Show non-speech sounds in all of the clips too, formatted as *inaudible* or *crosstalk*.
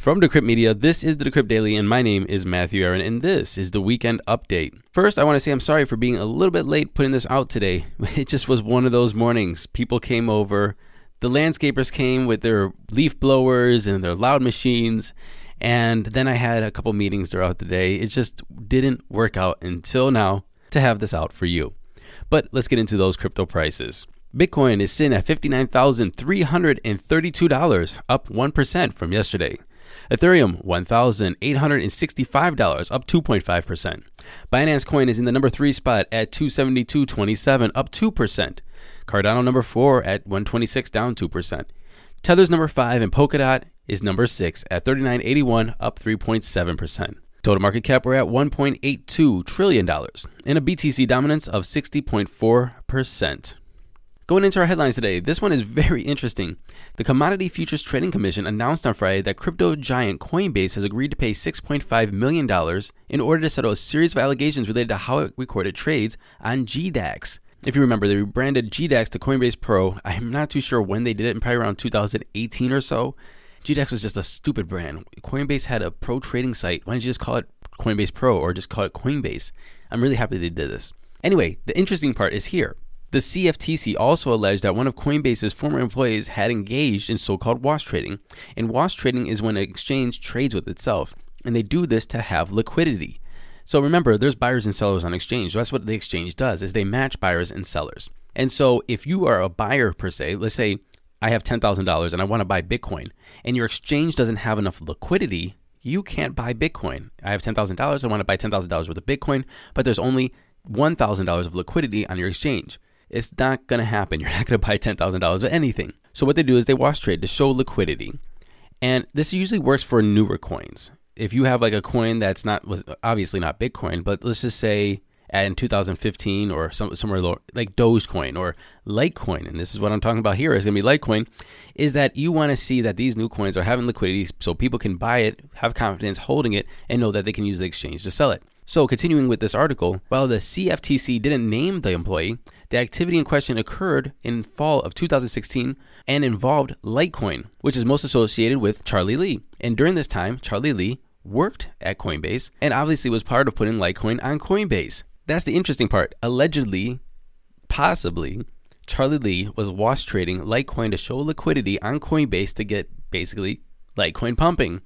From Decrypt Media, this is the Decrypt Daily, and my name is Matthew Aaron, and this is the weekend update. First, I want to say I'm sorry for being a little bit late putting this out today. *laughs* It just was one of those mornings. People came over, the landscapers came with their leaf blowers and their loud machines, and then I had a couple meetings throughout the day. It just didn't work out until now to have this out for you. But let's get into those crypto prices. Bitcoin is sitting at $59,332, up 1% from yesterday. Ethereum, $1,865, up 2.5%. Binance Coin is in the number 3 spot at 272.27, up 2%. Cardano number 4 at 126, down 2%. Tether's number 5 and Polkadot is number 6 at 39.81, up 3.7%. Total market cap, we're at $1.82 trillion, and a BTC dominance of 60.4%. Going into our headlines today, this one is very interesting. The Commodity Futures Trading Commission announced on Friday that crypto giant Coinbase has agreed to pay $6.5 million in order to settle a series of allegations related to how it recorded trades on GDAX. If you remember, they rebranded GDAX to Coinbase Pro. I'm not too sure when they did it, probably around 2018 or so. GDAX was just a stupid brand. Coinbase had a pro trading site. Why didn't you just call it Coinbase Pro or just call it Coinbase? I'm really happy they did this. Anyway, the interesting part is here. The CFTC also alleged that one of Coinbase's former employees had engaged in so called wash trading. And wash trading is when an exchange trades with itself, and they do this to have liquidity. So remember, there's buyers and sellers on exchange. That's what the exchange does is they match buyers and sellers. And so if you are a buyer per se, let's say I have $10,000 and I want to buy Bitcoin, and your exchange doesn't have enough liquidity, you can't buy Bitcoin. I have $10,000, I want to buy $10,000 worth of Bitcoin, but there's only $1,000 of liquidity on your exchange. It's not going to happen. *laughs* You're not going to buy $10,000 of anything. So what they do is they wash trade to show liquidity. And this usually works for newer coins. If you have like a coin that's not obviously not Bitcoin, but let's just say in 2015 or some, somewhere lower, like Dogecoin or Litecoin, and this is what I'm talking about here is going to be Litecoin, is that you want to see that these new coins are having liquidity so people can buy it, have confidence holding it, and know that they can use the exchange to sell it. So, continuing with this article, while the CFTC didn't name the employee, the activity in question occurred in fall of 2016 and involved Litecoin, which is most associated with Charlie Lee. And during this time, Charlie Lee worked at Coinbase and obviously was part of putting Litecoin on Coinbase. That's the interesting part. Allegedly, possibly, Charlie Lee was wash trading Litecoin to show liquidity on Coinbase to get basically Litecoin pumping.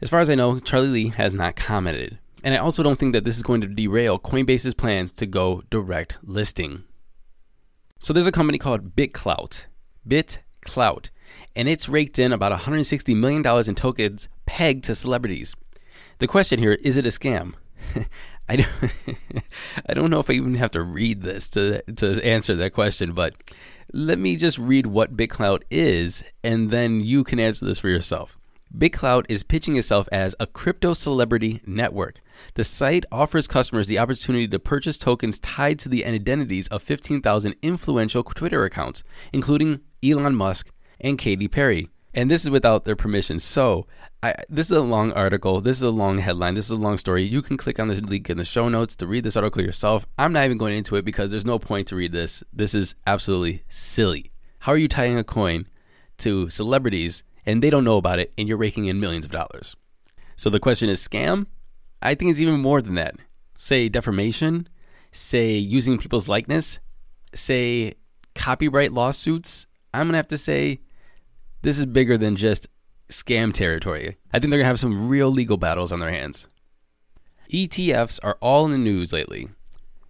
As far as I know, Charlie Lee has not commented. And I also don't think that this is going to derail Coinbase's plans to go direct listing. So there's a company called BitClout. BitClout. And it's raked in about $160 million in tokens pegged to celebrities. The question here is it a scam? *laughs* I don't, *laughs* I don't know if I even have to read this to, to answer that question, but let me just read what BitClout is, and then you can answer this for yourself. BitClout is pitching itself as a crypto celebrity network. The site offers customers the opportunity to purchase tokens tied to the identities of 15,000 influential Twitter accounts, including Elon Musk and Katy Perry. And this is without their permission. So, I, this is a long article. This is a long headline. This is a long story. You can click on this link in the show notes to read this article yourself. I'm not even going into it because there's no point to read this. This is absolutely silly. How are you tying a coin to celebrities and they don't know about it and you're raking in millions of dollars? So the question is scam? I think it's even more than that. Say defamation, say using people's likeness, say copyright lawsuits. I'm going to have to say this is bigger than just scam territory. I think they're going to have some real legal battles on their hands. ETFs are all in the news lately.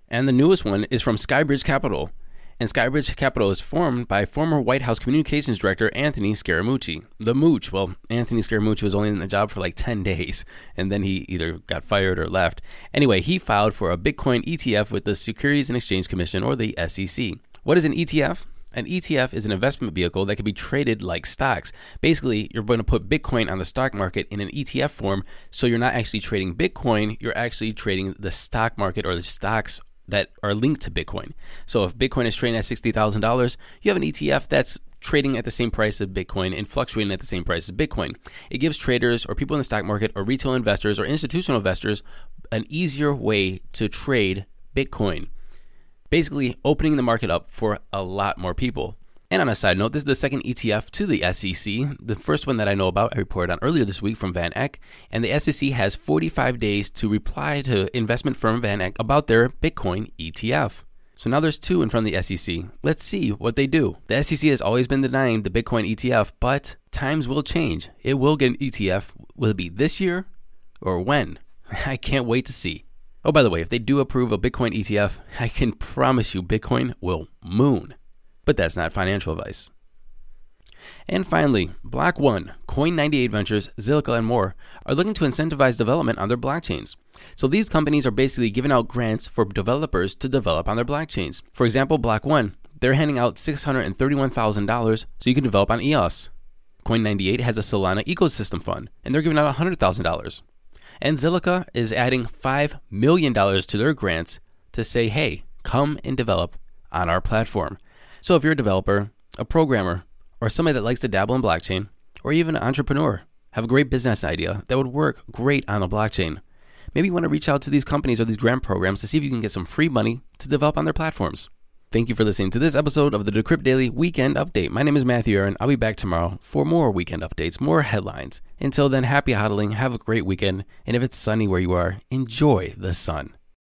And the newest one is from Skybridge Capital, and Skybridge Capital is formed by former White House Communications Director Anthony Scaramucci. The Mooch, well, Anthony Scaramucci was only in the job for like 10 *laughs* days, and then he either got fired or left. Anyway, he filed for a Bitcoin ETF with the Securities and Exchange Commission, or the SEC. What is an ETF? An ETF is an investment vehicle that can be traded like stocks. Basically, you're going to put Bitcoin on the stock market in an ETF form, so you're not actually trading Bitcoin, you're actually trading the stock market or the stocks that are linked to Bitcoin. So if Bitcoin is trading at $60,000, you have an ETF that's trading at the same price as Bitcoin and fluctuating at the same price as Bitcoin. It gives traders or people in the stock market or retail investors or institutional investors an easier way to trade Bitcoin. Basically, opening the market up for a lot more people. And on a side note, this is the second ETF to the SEC. The first one that I know about, I reported on earlier this week from Van Eck. And the SEC has 45 days to reply to investment firm Van Eck about their Bitcoin ETF. So now there's two in front of the SEC. Let's see what they do. The SEC has always been denying the Bitcoin ETF, but times will change. It will get an ETF. Will it be this year or when? *laughs* I can't wait to see. Oh, by the way, if they do approve a Bitcoin ETF, *laughs* I can promise you Bitcoin will moon. But that's not financial advice. And finally, Block One, Coin98 Ventures, Zilliqa, and more are looking to incentivize development on their blockchains. So these companies are basically giving out grants for developers to develop on their blockchains. For example, Block One, they're handing out $631,000 so you can develop on EOS. Coin98 has a Solana ecosystem fund, and they're giving out $100,000. And Zilliqa is adding $5 million to their grants to say, hey, come and develop on our platform. So if you're a developer, a programmer, or somebody that likes to dabble in blockchain, or even an entrepreneur, have a great business idea that would work great on a blockchain, maybe you want to reach out to these companies or these grant programs to see if you can get some free money to develop on their platforms. Thank you for listening to this episode of the Decrypt Daily Weekend Update. My name is Matthew Aaron. I'll be back tomorrow for more weekend updates, more headlines. Until then, happy hodling, have a great weekend, and if it's sunny where you are, enjoy the sun.